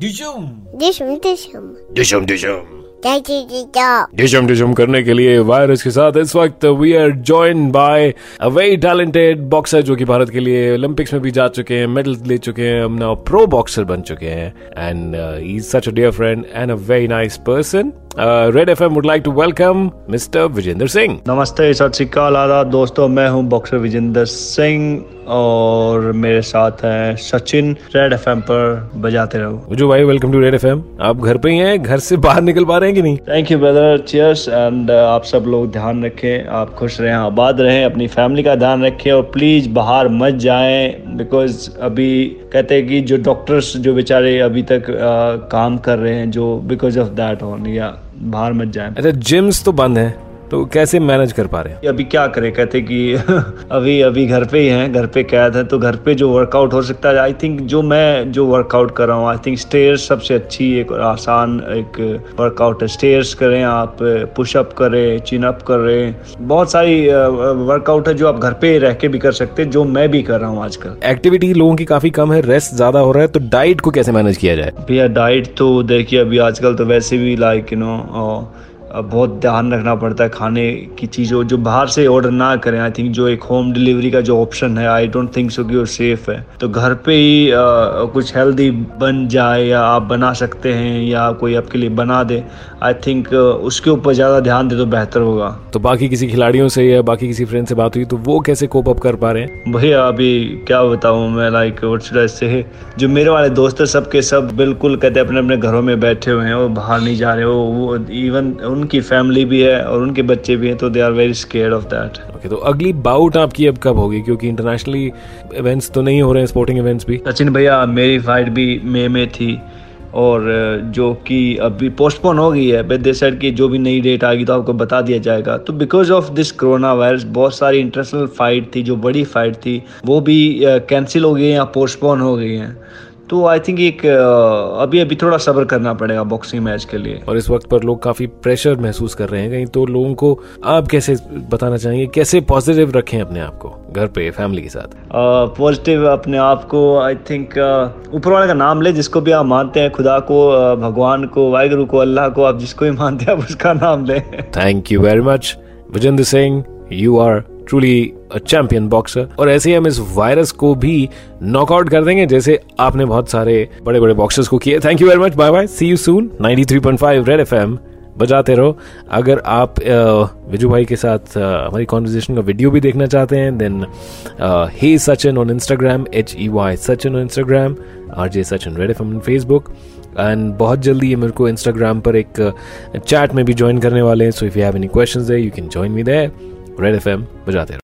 डिशम डिशम डिशम डिशम डिशम चाची जीजा डिशम डिशम करने के लिए वायरस के साथ इस वक्त we are join by a very talented boxer जो कि भारत के लिए ओलंपिक्स में भी जा चुके हैं मेडल ले चुके हैं हम नाउ प्रो बॉक्सर बन चुके हैं। And he is such a dear friend and a very nice person red FM would like to welcome mister Vijender Singh नमस्ते सत श्रीकाल आदाब दोस्तों। मैं हूँ बॉक्सर विजेंद्र सिंह और मेरे साथ हैं सचिन। रेड एफएम पर बजाते रहो। जो भाई वेलकम टू रेड एफएम आप घर पे ही हैं घर से बाहर निकल पा रहे हैं? कि नहीं? Thank you brother cheers and आप सब लोग ध्यान रखें आप खुश रहें आबाद रहें अपनी फैमिली का ध्यान रखें और प्लीज़ बाहर मत जाएँ बिकॉज़ अभी कहते हैं कि जो डॉक्टर्स जो बेचारे अभी तक आ, काम कर रहे हैं जो बिकॉज़ ऑफ़ दैट ऑन या बाहर मत जाएँ। अच्छा जिम्स तो बंद है। तो कैसे मैनेज कर पा रहे हैं? अभी क्या करें? कहते कि अभी अभी घर पे ही हैं घर पे कैद है तो घर पे जो वर्कआउट हो सकता है आई थिंक जो मैं जो वर्कआउट कर रहा हूँ आई थिंक स्टेयर्स सबसे अच्छी एक आसान एक वर्कआउट है। स्टेयर्स करें आप पुशअप करें चिन अप करें। बहुत सारी वर्कआउट है जो आप घर पे रह के भी कर सकते हैं जो मैं भी कर रहा हूँ आजकल। एक्टिविटी लोगों की काफ़ी कम है रेस्ट ज़्यादा हो रहा है तो डाइट को कैसे मैनेज किया जाए? भैया डाइट तो देखिए अभी आजकल तो वैसे भी लाइक यू नो बहुत ध्यान रखना पड़ता है खाने की चीज़ों जो बाहर से ऑर्डर ना करें आई थिंक जो एक होम डिलीवरी का जो ऑप्शन है आई डोंट थिंक सो कि वो सेफ़ है। तो घर पे ही आ, कुछ हेल्दी बन जाए या आप बना सकते हैं या कोई आपके लिए बना दे आई थिंक उसके ऊपर ज़्यादा ध्यान दे तो बेहतर होगा। तो बाकी किसी खिलाड़ियों से या बाकी किसी फ्रेंड से बात हुई तो वो कैसे कोप अप कर पा रहे हैं? भैया अभी क्या बताऊँ मैं लाइक से जो मेरे वाले दोस्त है सबके सब बिल्कुल कहते अपने अपने घरों में बैठे हुए हैं वो बाहर नहीं जा रहे हो वो इवन उनकी फैमिली भी है और उनके बच्चे भी हैं तो they are very scare of that okay तो अगली बाउट आपकी अब कब होगी? क्योंकि इंटरनेशनली इवेंट्स तो नहीं हो रहे हैं स्पोर्टिंग इवेंट्स भी। सचिन भैया मेरी फाइट भी मई में थी और जो कि अभी पोस्टपोन हो गई है बट दे सेड कि जो भी नई डेट आएगी तो आपको बता दिया जाएगा। तो because of this corona virus बहुत सारी इंटरनेशनल फाइट थी जो बड़ी फाइट थी वो भी कैंसिल हो गई हैं या पोस्टपोन हो गई हैं। तो आई थिंक एक अभी अभी थोड़ा सब्र करना पड़ेगा बॉक्सिंग मैच के लिए। और इस वक्त पर लोग काफ़ी प्रेशर महसूस कर रहे हैं कहीं तो लोगों को आप कैसे बताना चाहेंगे? कैसे पॉजिटिव रखें अपने आप को घर पे फैमिली के साथ? पॉजिटिव uh, अपने आप को आई थिंक ऊपर वाले का नाम ले जिसको भी आप मानते हैं खुदा को भगवान को वाहिगुरु को अल्लाह को आप जिसको भी मानते हैं आप उसका नाम ले। Thank you very much Vijender Singh you are truly a champion boxer और ऐसे ही हम इस वायरस को भी नॉकआउट कर देंगे, जैसे आपने बहुत सारे बड़े बड़े बॉक्सर्स को किए। Thank you very much bye bye see you soon 93.5 red FM बजाते रहो। अगर आप विजू भाई के साथ हमारी कॉन्वर्जेशन का वीडियो भी देखना चाहते हैं then hey Sachin on Instagram H E Y Sachin on Instagram R J Sachin red F M Facebook and बहुत जल्दी ये मेरे को इंस्टाग्राम पर एक चैट में भी ज्वाइन करने वाले हैं। So if you have any questions there you can join me there red FM बजाते रहो।